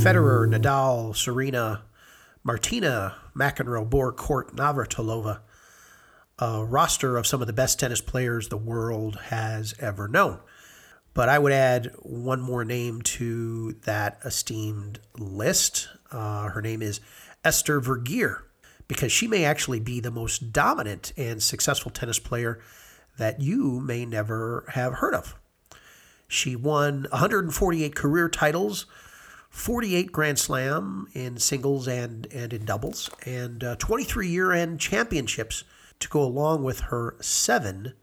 Federer, Nadal, Serena, Martina, McEnroe, Borg, Court, Navratilova, a roster of some of the best tennis players the world has ever known. But I would add one more name to that esteemed list. Uh, her name is Esther Vergeer, because she may actually be the most dominant and successful tennis player that you may never have heard of. She won 148 career titles 48 Grand Slam in singles and, and in doubles, and uh, 23 year end championships to go along with her seven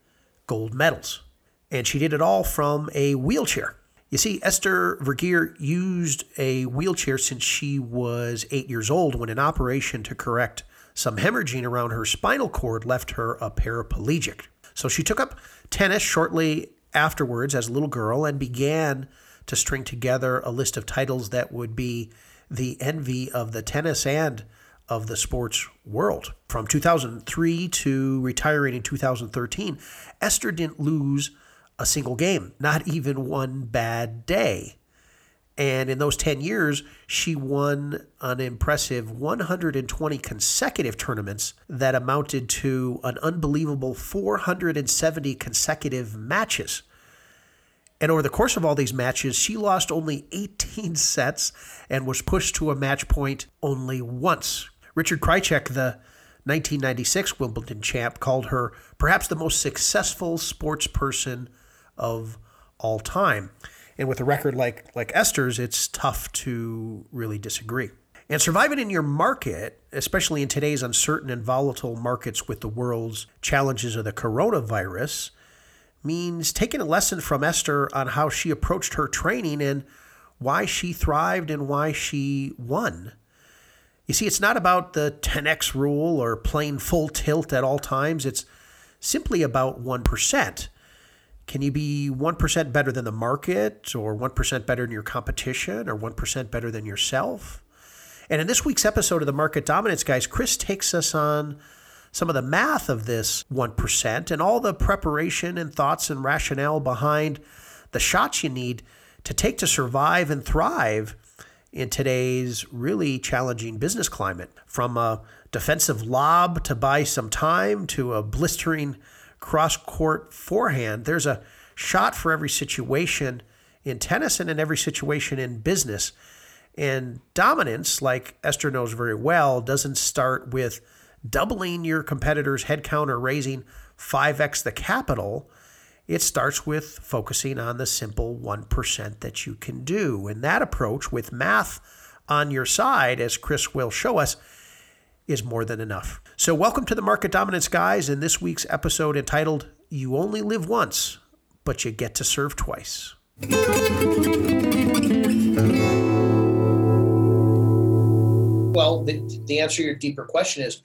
gold medals. And she did it all from a wheelchair. You see, Esther Vergeer used a wheelchair since she was eight years old when an operation to correct some hemorrhaging around her spinal cord left her a paraplegic. So she took up tennis shortly afterwards as a little girl and began to string together a list of titles that would be the envy of the tennis and of the sports world. From 2003 to retiring in 2013, Esther didn't lose a single game, not even one bad day. And in those 10 years, she won an impressive 120 consecutive tournaments that amounted to an unbelievable 470 consecutive matches. And over the course of all these matches, she lost only 18 sets and was pushed to a match point only once. Richard Krajicek, the 1996 Wimbledon champ, called her perhaps the most successful sports person of all time. And with a record like, like Esther's, it's tough to really disagree. And surviving in your market, especially in today's uncertain and volatile markets with the world's challenges of the coronavirus, means taking a lesson from Esther on how she approached her training and why she thrived and why she won. You see, it's not about the 10x rule or playing full tilt at all times. It's simply about 1%. Can you be 1% better than the market or 1% better than your competition or 1% better than yourself? And in this week's episode of the Market Dominance Guys, Chris takes us on some of the math of this 1% and all the preparation and thoughts and rationale behind the shots you need to take to survive and thrive in today's really challenging business climate. From a defensive lob to buy some time to a blistering cross court forehand, there's a shot for every situation in tennis and in every situation in business. And dominance, like Esther knows very well, doesn't start with doubling your competitor's headcount or raising 5x the capital, it starts with focusing on the simple 1% that you can do. And that approach, with math on your side, as Chris will show us, is more than enough. So, welcome to the Market Dominance Guys in this week's episode entitled You Only Live Once, but You Get to Serve Twice. Well, the, the answer to your deeper question is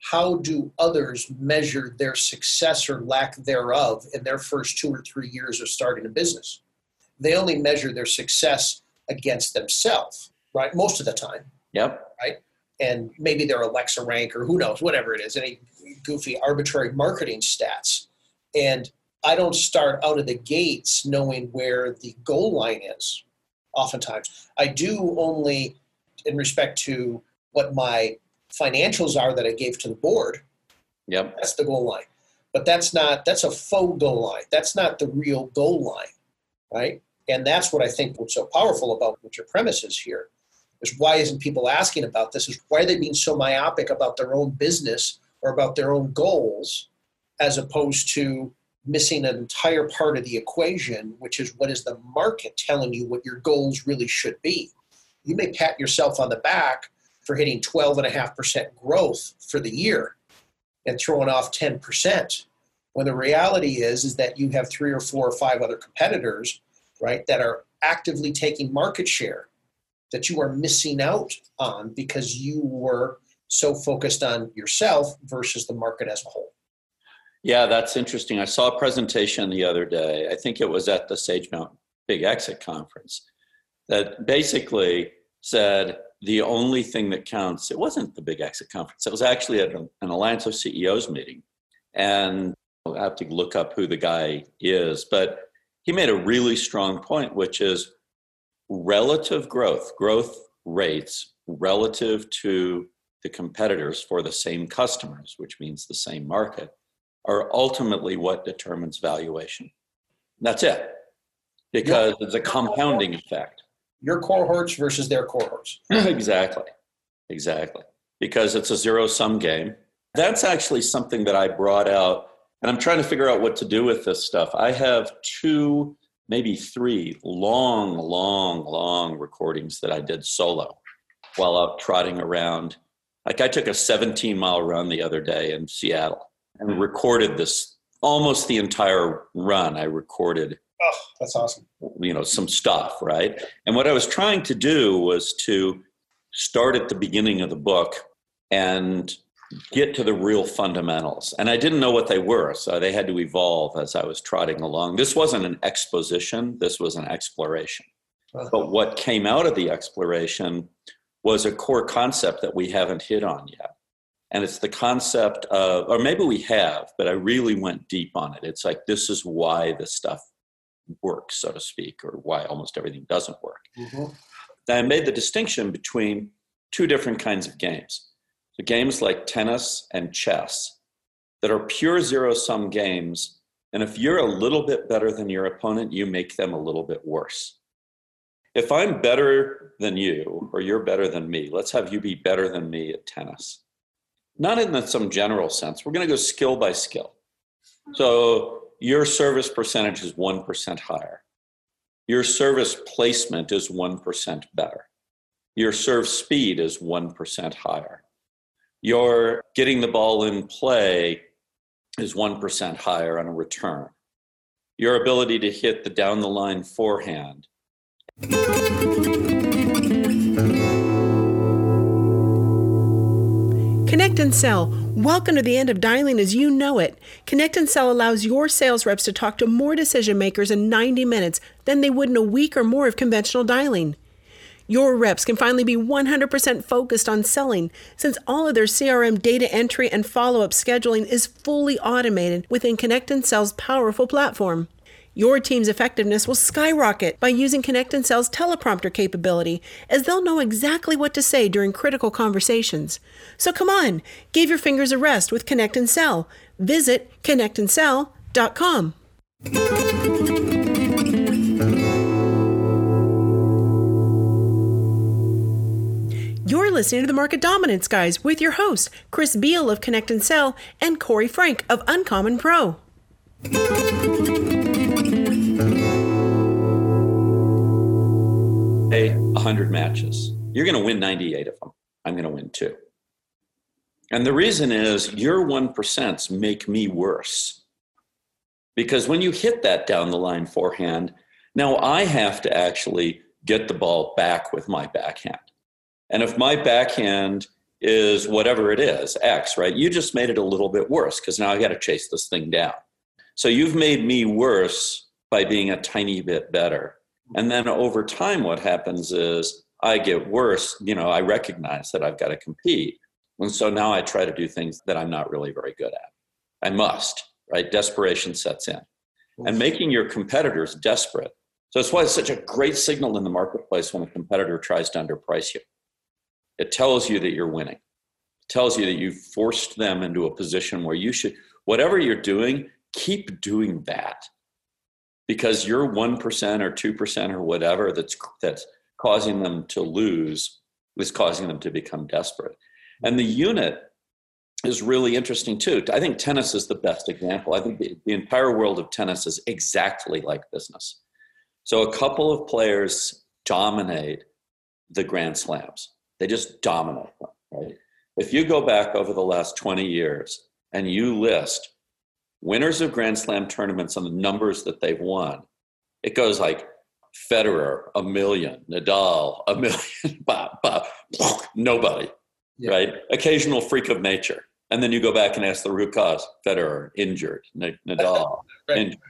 how do others measure their success or lack thereof in their first two or three years of starting a business? They only measure their success against themselves, right? Most of the time. Yep. Right. And maybe their Alexa rank or who knows, whatever it is, any goofy arbitrary marketing stats. And I don't start out of the gates knowing where the goal line is, oftentimes. I do only in respect to what my financials are that I gave to the board. Yep. That's the goal line. But that's not that's a faux goal line. That's not the real goal line. Right? And that's what I think what's so powerful about what your premise is here. Is why isn't people asking about this? Is why are they being so myopic about their own business or about their own goals as opposed to missing an entire part of the equation, which is what is the market telling you what your goals really should be. You may pat yourself on the back for hitting 12.5% growth for the year and throwing off 10%. When the reality is, is that you have three or four or five other competitors right, that are actively taking market share that you are missing out on because you were so focused on yourself versus the market as a whole. Yeah, that's interesting. I saw a presentation the other day. I think it was at the Sage Mountain Big Exit Conference that basically said the only thing that counts, it wasn't the Big Exit Conference, it was actually at an Alliance of CEOs meeting. And I have to look up who the guy is, but he made a really strong point, which is relative growth, growth rates relative to the competitors for the same customers, which means the same market, are ultimately what determines valuation. That's it, because it's a compounding effect. Your cohorts versus their cohorts. exactly, exactly. Because it's a zero sum game. That's actually something that I brought out, and I'm trying to figure out what to do with this stuff. I have two, maybe three long, long, long recordings that I did solo while out trotting around. Like I took a 17 mile run the other day in Seattle and recorded this almost the entire run. I recorded. Oh, that's awesome. You know, some stuff, right? And what I was trying to do was to start at the beginning of the book and get to the real fundamentals. And I didn't know what they were, so they had to evolve as I was trotting along. This wasn't an exposition, this was an exploration. But what came out of the exploration was a core concept that we haven't hit on yet. And it's the concept of, or maybe we have, but I really went deep on it. It's like, this is why this stuff works, so to speak, or why almost everything doesn't work. Mm-hmm. I made the distinction between two different kinds of games. The games like tennis and chess that are pure zero sum games. And if you're a little bit better than your opponent, you make them a little bit worse. If I'm better than you or you're better than me, let's have you be better than me at tennis. Not in some general sense. We're going to go skill by skill. So your service percentage is 1% higher. Your service placement is 1% better. Your serve speed is 1% higher. Your getting the ball in play is 1% higher on a return. Your ability to hit the down the line forehand Connect and Sell. Welcome to the end of dialing as you know it. Connect and Sell allows your sales reps to talk to more decision makers in 90 minutes than they would in a week or more of conventional dialing. Your reps can finally be 100% focused on selling since all of their CRM data entry and follow up scheduling is fully automated within Connect and Sell's powerful platform. Your team's effectiveness will skyrocket by using Connect and Sell's teleprompter capability, as they'll know exactly what to say during critical conversations. So come on, give your fingers a rest with Connect and Sell. Visit connectandsell.com. You're listening to the Market Dominance Guys with your hosts, Chris Beall of Connect and Sell and Corey Frank of Uncommon Pro. 100 matches. You're going to win 98 of them. I'm going to win two. And the reason is your 1% make me worse. Because when you hit that down the line forehand, now I have to actually get the ball back with my backhand. And if my backhand is whatever it is, X, right? You just made it a little bit worse because now I got to chase this thing down. So you've made me worse by being a tiny bit better. And then over time, what happens is I get worse. You know, I recognize that I've got to compete. And so now I try to do things that I'm not really very good at. I must, right? Desperation sets in. And making your competitors desperate. So that's why it's such a great signal in the marketplace when a competitor tries to underprice you. It tells you that you're winning. It tells you that you've forced them into a position where you should, whatever you're doing, keep doing that because your 1% or 2% or whatever that's that's causing them to lose is causing them to become desperate. And the unit is really interesting too. I think tennis is the best example. I think the, the entire world of tennis is exactly like business. So a couple of players dominate the grand slams. They just dominate them right? If you go back over the last 20 years and you list winners of Grand Slam tournaments and the numbers that they've won, it goes like Federer, a million. Nadal, a million. bah, bah, nobody, yeah. right? Occasional freak of nature. And then you go back and ask the root cause. Federer, injured. Nadal, right. injured.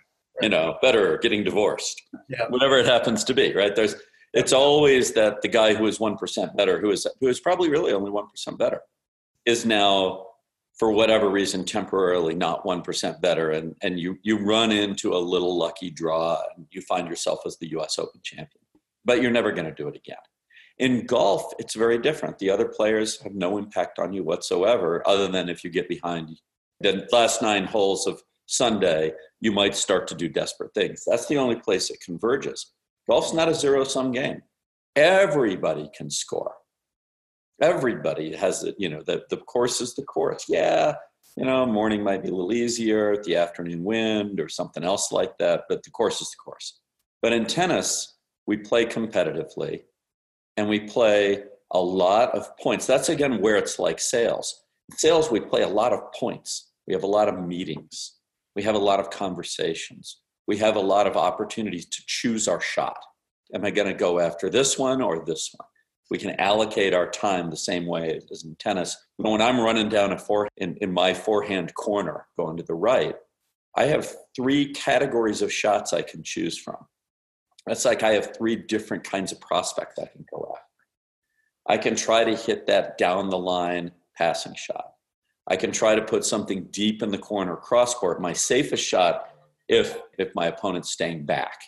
You know, Federer, getting divorced. Yeah. Whatever it happens to be, right? There's, it's always that the guy who is 1% better, who is, who is probably really only 1% better, is now for whatever reason temporarily not 1% better and, and you, you run into a little lucky draw and you find yourself as the us open champion. But you're never going to do it again. In golf it's very different. The other players have no impact on you whatsoever other than if you get behind the last nine holes of sunday you might start to do desperate things. That's the only place it converges. Golf's not a zero sum game. Everybody can score everybody has it you know the, the course is the course. Yeah you know morning might be a little easier the afternoon wind or something else like that but the course is the course. But in tennis we play competitively and we play a lot of points. That's again where it's like sales. In sales we play a lot of points. We have a lot of meetings. We have a lot of conversations. We have a lot of opportunities to choose our shot. Am i going to go after this one or this one we can allocate our time the same way as in tennis. When I'm running down a four in, in my forehand corner going to the right, I have three categories of shots I can choose from. That's like I have three different kinds of prospects I can go after. I can try to hit that down the line passing shot. I can try to put something deep in the corner cross court, my safest shot if if my opponent's staying back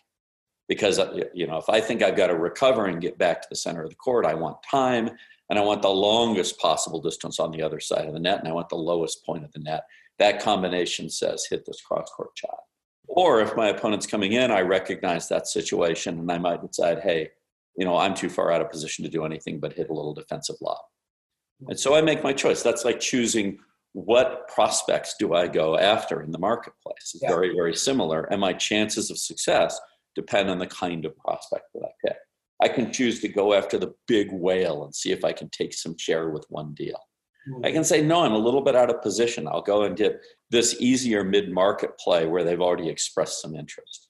because uh, you know if i think i've got to recover and get back to the center of the court i want time and i want the longest possible distance on the other side of the net and i want the lowest point of the net. That combination says hit this cross court shot. Or if my opponent's coming in i recognize that situation and i might decide hey you know i'm too far out of position to do anything but hit a little defensive lob. And so i make my choice. That's like choosing what prospects do i go after in the marketplace. It's yeah. very very similar and my chances of success depend on the kind of prospect that I pick. I can choose to go after the big whale and see if I can take some share with one deal. Mm-hmm. I can say, no, I'm a little bit out of position. I'll go and get this easier mid market play where they've already expressed some interest.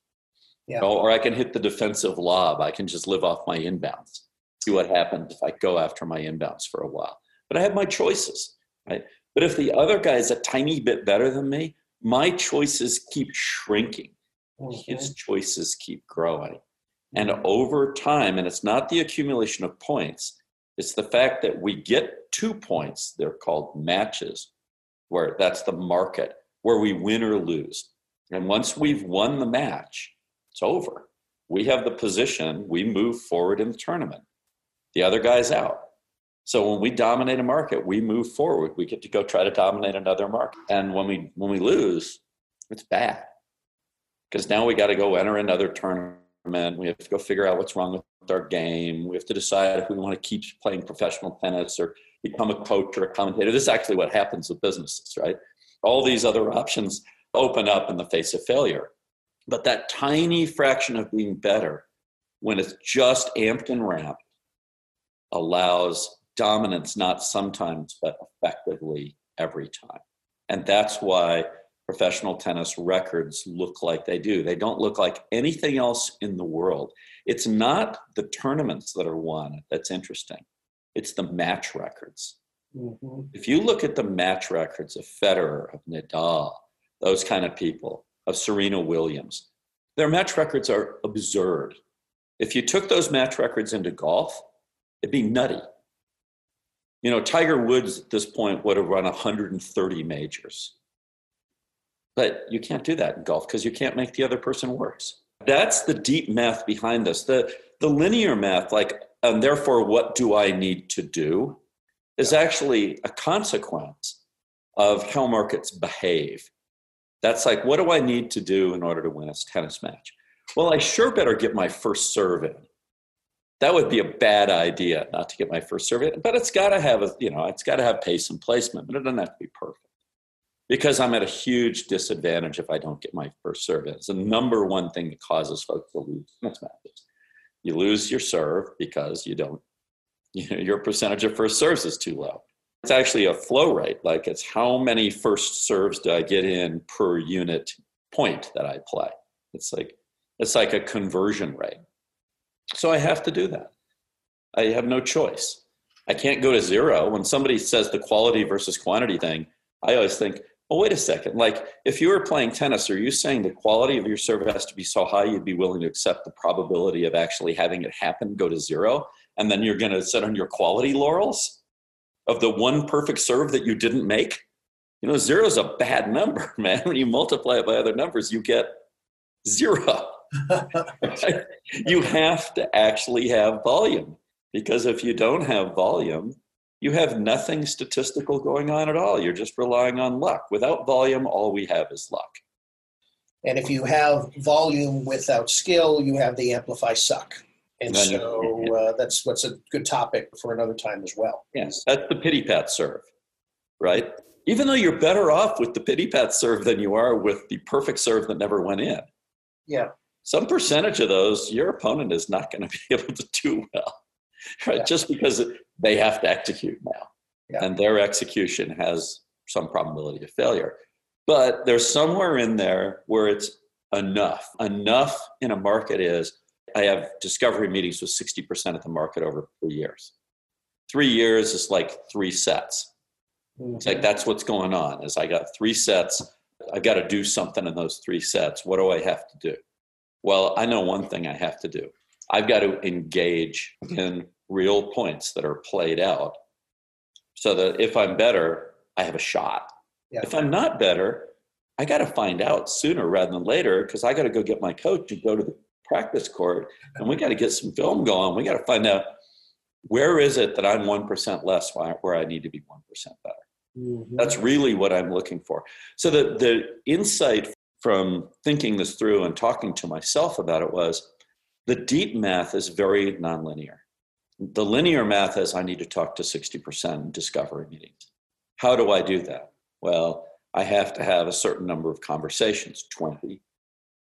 Yeah. Know, or I can hit the defensive lob. I can just live off my inbounds, see what happens if I go after my inbounds for a while. But I have my choices, right? But if the other guy is a tiny bit better than me, my choices keep shrinking mm-hmm. his choices keep growing. And mm-hmm. over time, and it's not the accumulation of points, it's the fact that we get two points, they're called matches, where that's the market, where we win or lose. And once we've won the match, it's over. We have the position, we move forward in the tournament. The other guy's out. So when we dominate a market, we move forward. We get to go try to dominate another market. And when we when we lose, it's bad because now we got to go enter another tournament. We have to go figure out what's wrong with our game. We have to decide if we want to keep playing professional tennis or become a coach or a commentator. This is actually what happens with businesses, right? All these other options open up in the face of failure. But that tiny fraction of being better, when it's just amped and ramped, allows dominance not sometimes, but effectively every time. And that's why professional tennis records look like they do. They don't look like anything else in the world. It's not the tournaments that are won that's interesting, it's the match records. Mm-hmm. If you look at the match records of Federer, of Nadal, those kind of people, of Serena Williams, their match records are absurd. If you took those match records into golf, it'd be nutty. You know, Tiger Woods at this point would have run 130 majors. But you can't do that in golf because you can't make the other person worse. That's the deep math behind this. The, the linear math, like, and therefore, what do I need to do, is actually a consequence of how markets behave. That's like, what do I need to do in order to win a tennis match? Well, I sure better get my first serve in. That would be a bad idea not to get my first serve in, but it's got to have a, you know, it's got to have pace and placement, but it doesn't have to be perfect because I'm at a huge disadvantage if I don't get my first serve. It's the number one thing that causes folks to lose tennis matches. You lose your serve because you don't, you know, your percentage of first serves is too low. It's actually a flow rate, like it's how many first serves do I get in per unit point that I play. It's like it's like a conversion rate. So I have to do that. I have no choice. I can't go to zero. When somebody says the quality versus quantity thing, I always think, well, wait a second. Like, if you were playing tennis, are you saying the quality of your serve has to be so high you'd be willing to accept the probability of actually having it happen go to zero? And then you're going to sit on your quality laurels of the one perfect serve that you didn't make? You know, zero is a bad number, man. When you multiply it by other numbers, you get zero. you have to actually have volume because if you don't have volume, you have nothing statistical going on at all. You're just relying on luck. Without volume, all we have is luck. And if you have volume without skill, you have the amplify suck. And so uh, that's what's a good topic for another time as well. Yes, that's the pity pat serve, right? Even though you're better off with the pity pat serve than you are with the perfect serve that never went in. Yeah. Some percentage of those, your opponent is not going to be able to do well, right? Yeah. Just because they have to execute now. Yeah. And their execution has some probability of failure. But there's somewhere in there where it's enough. Enough in a market is I have discovery meetings with 60% of the market over three years. Three years is like three sets. Mm-hmm. It's like that's what's going on. Is I got three sets. I've got to do something in those three sets. What do I have to do? Well, I know one thing I have to do. I've got to engage in real points that are played out so that if I'm better, I have a shot. Yeah. If I'm not better, I got to find out sooner rather than later because I got to go get my coach and go to the practice court and we got to get some film going. We got to find out where is it that I'm 1% less where I need to be 1% better. Mm-hmm. That's really what I'm looking for. So the, the insight from thinking this through and talking to myself about it was the deep math is very nonlinear. The linear math is I need to talk to 60% in discovery meetings. How do I do that? Well, I have to have a certain number of conversations, 20,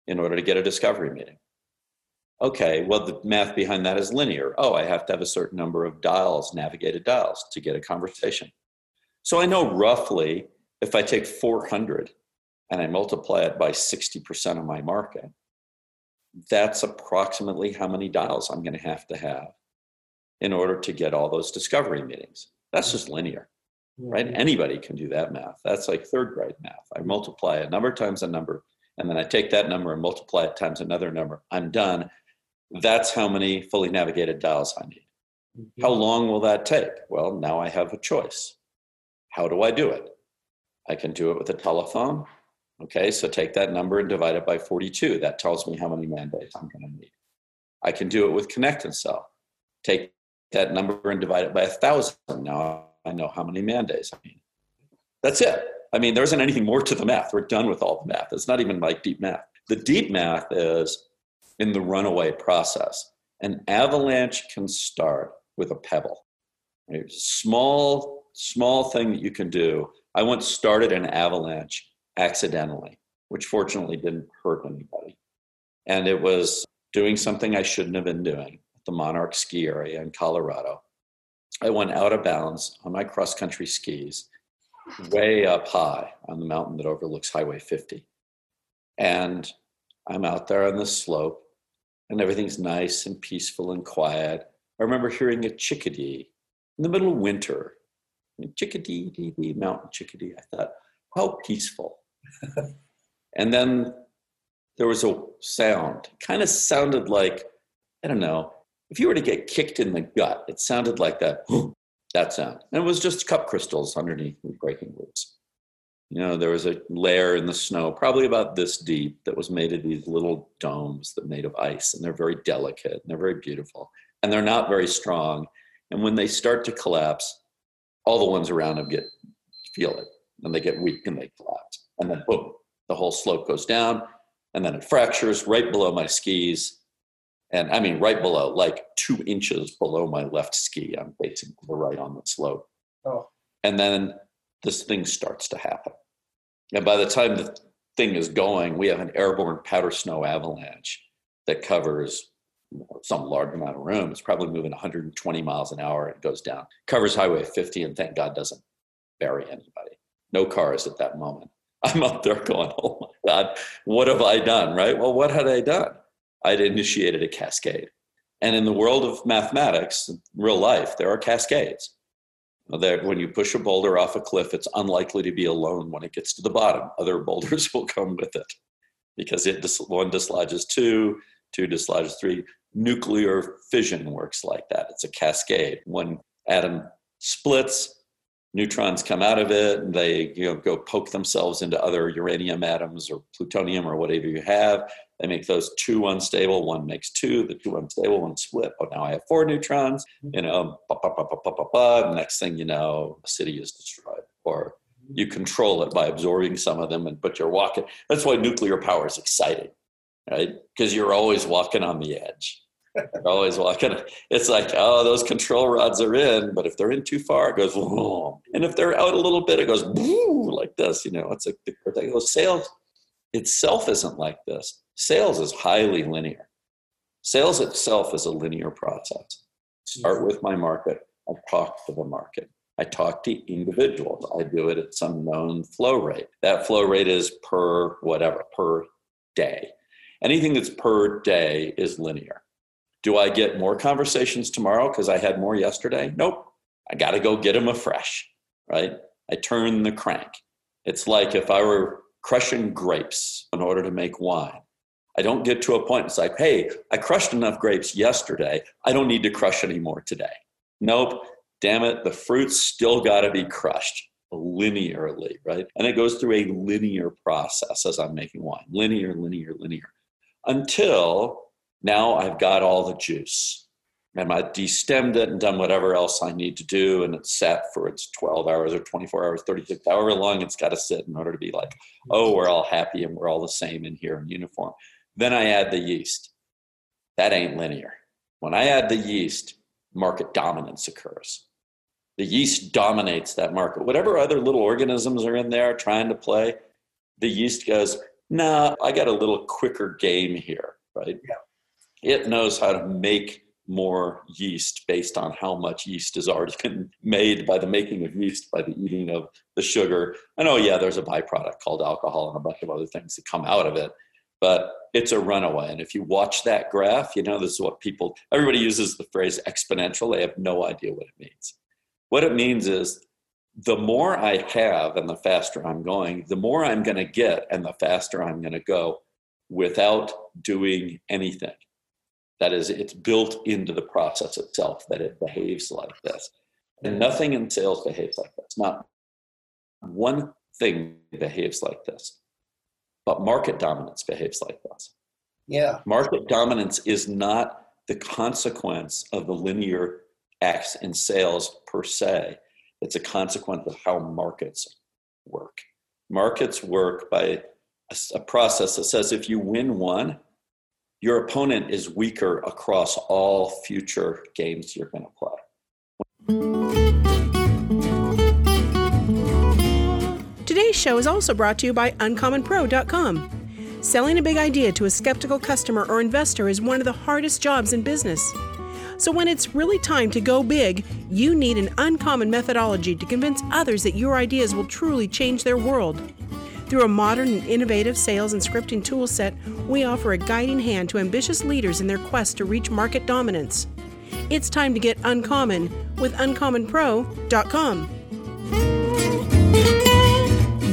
in order to get a discovery meeting. Okay, well, the math behind that is linear. Oh, I have to have a certain number of dials, navigated dials, to get a conversation. So I know roughly if I take 400 and I multiply it by 60% of my market, that's approximately how many dials I'm going to have to have in order to get all those discovery meetings. That's just linear, right? Anybody can do that math. That's like third grade math. I multiply a number times a number, and then I take that number and multiply it times another number. I'm done. That's how many fully navigated dials I need. Mm-hmm. How long will that take? Well, now I have a choice. How do I do it? I can do it with a telephone. Okay, so take that number and divide it by 42. That tells me how many man-days I'm going to need. I can do it with Connect and Sell. Take that number and divide it by a thousand. Now I know how many man-days I need. That's it. I mean, there isn't anything more to the math. We're done with all the math. It's not even like deep math. The deep math is in the runaway process. An avalanche can start with a pebble. A Small, small thing that you can do. I once started an avalanche accidentally, which fortunately didn't hurt anybody. And it was doing something I shouldn't have been doing the Monarch ski area in Colorado. I went out of bounds on my cross country skis, way up high on the mountain that overlooks Highway 50. And I'm out there on the slope, and everything's nice and peaceful and quiet. I remember hearing a chickadee in the middle of winter. Chickadee, dee, dee, mountain chickadee. I thought, how peaceful. and then there was a sound. Kind of sounded like, I don't know, if you were to get kicked in the gut, it sounded like that, that sound. And it was just cup crystals underneath me breaking loose. You know, there was a layer in the snow, probably about this deep, that was made of these little domes that made of ice. And they're very delicate and they're very beautiful. And they're not very strong. And when they start to collapse, all the ones around them get feel it and they get weak and they collapse. And then boom, the whole slope goes down and then it fractures right below my skis and I mean right below, like two inches below my left ski. I'm facing the right on the slope. Oh. And then this thing starts to happen. And by the time the thing is going, we have an airborne powder snow avalanche that covers some large amount of room. It's probably moving 120 miles an hour and goes down. Covers Highway 50 and thank God doesn't bury anybody. No cars at that moment. I'm up there going, oh my God, what have I done? Right? Well, what had I done? I'd initiated a cascade. And in the world of mathematics, real life, there are cascades. That when you push a boulder off a cliff, it's unlikely to be alone when it gets to the bottom. Other boulders will come with it because it one dislodges two, two dislodges three. Nuclear fission works like that. It's a cascade. One atom splits, neutrons come out of it and they you know go poke themselves into other uranium atoms or plutonium or whatever you have they make those two unstable one makes two the two unstable one split oh now i have four neutrons mm-hmm. you know bah, bah, bah, next thing you know a city is destroyed or you control it by absorbing some of them and but you're walking that's why nuclear power is exciting right because you're always walking on the edge always walking. It's like, oh, those control rods are in, but if they're in too far, it goes, Whoa. and if they're out a little bit, it goes like this. You know, it's like the. Sales itself isn't like this. Sales is highly linear. Sales itself is a linear process. Start with my market. I talk to the market. I talk to individuals. I do it at some known flow rate. That flow rate is per whatever, per day. Anything that's per day is linear. Do I get more conversations tomorrow because I had more yesterday? Nope. I got to go get them afresh, right? I turn the crank. It's like if I were crushing grapes in order to make wine. I don't get to a point, it's like, hey, I crushed enough grapes yesterday. I don't need to crush any more today. Nope. Damn it. The fruit's still got to be crushed linearly, right? And it goes through a linear process as I'm making wine linear, linear, linear until now I've got all the juice. And I destemmed it and done whatever else I need to do, and it's sat for its 12 hours or 24 hours, 36, however long it's got to sit in order to be like, oh, we're all happy and we're all the same in here in uniform. Then I add the yeast. That ain't linear. When I add the yeast, market dominance occurs. The yeast dominates that market. Whatever other little organisms are in there trying to play, the yeast goes, nah, I got a little quicker game here, right? Yeah it knows how to make more yeast based on how much yeast has already been made by the making of yeast by the eating of the sugar. I know, yeah, there's a byproduct called alcohol and a bunch of other things that come out of it, but it's a runaway. And if you watch that graph, you know, this is what people, everybody uses the phrase exponential. They have no idea what it means. What it means is the more I have and the faster I'm going, the more I'm going to get and the faster I'm going to go without doing anything. That is, it's built into the process itself that it behaves like this. And nothing in sales behaves like this. Not one thing behaves like this. But market dominance behaves like this. Yeah. Market dominance is not the consequence of the linear X in sales per se. It's a consequence of how markets work. Markets work by a, a process that says if you win one, your opponent is weaker across all future games you're going to play. Today's show is also brought to you by UncommonPro.com. Selling a big idea to a skeptical customer or investor is one of the hardest jobs in business. So, when it's really time to go big, you need an uncommon methodology to convince others that your ideas will truly change their world. Through a modern and innovative sales and scripting toolset, we offer a guiding hand to ambitious leaders in their quest to reach market dominance. It's time to get uncommon with uncommonpro.com.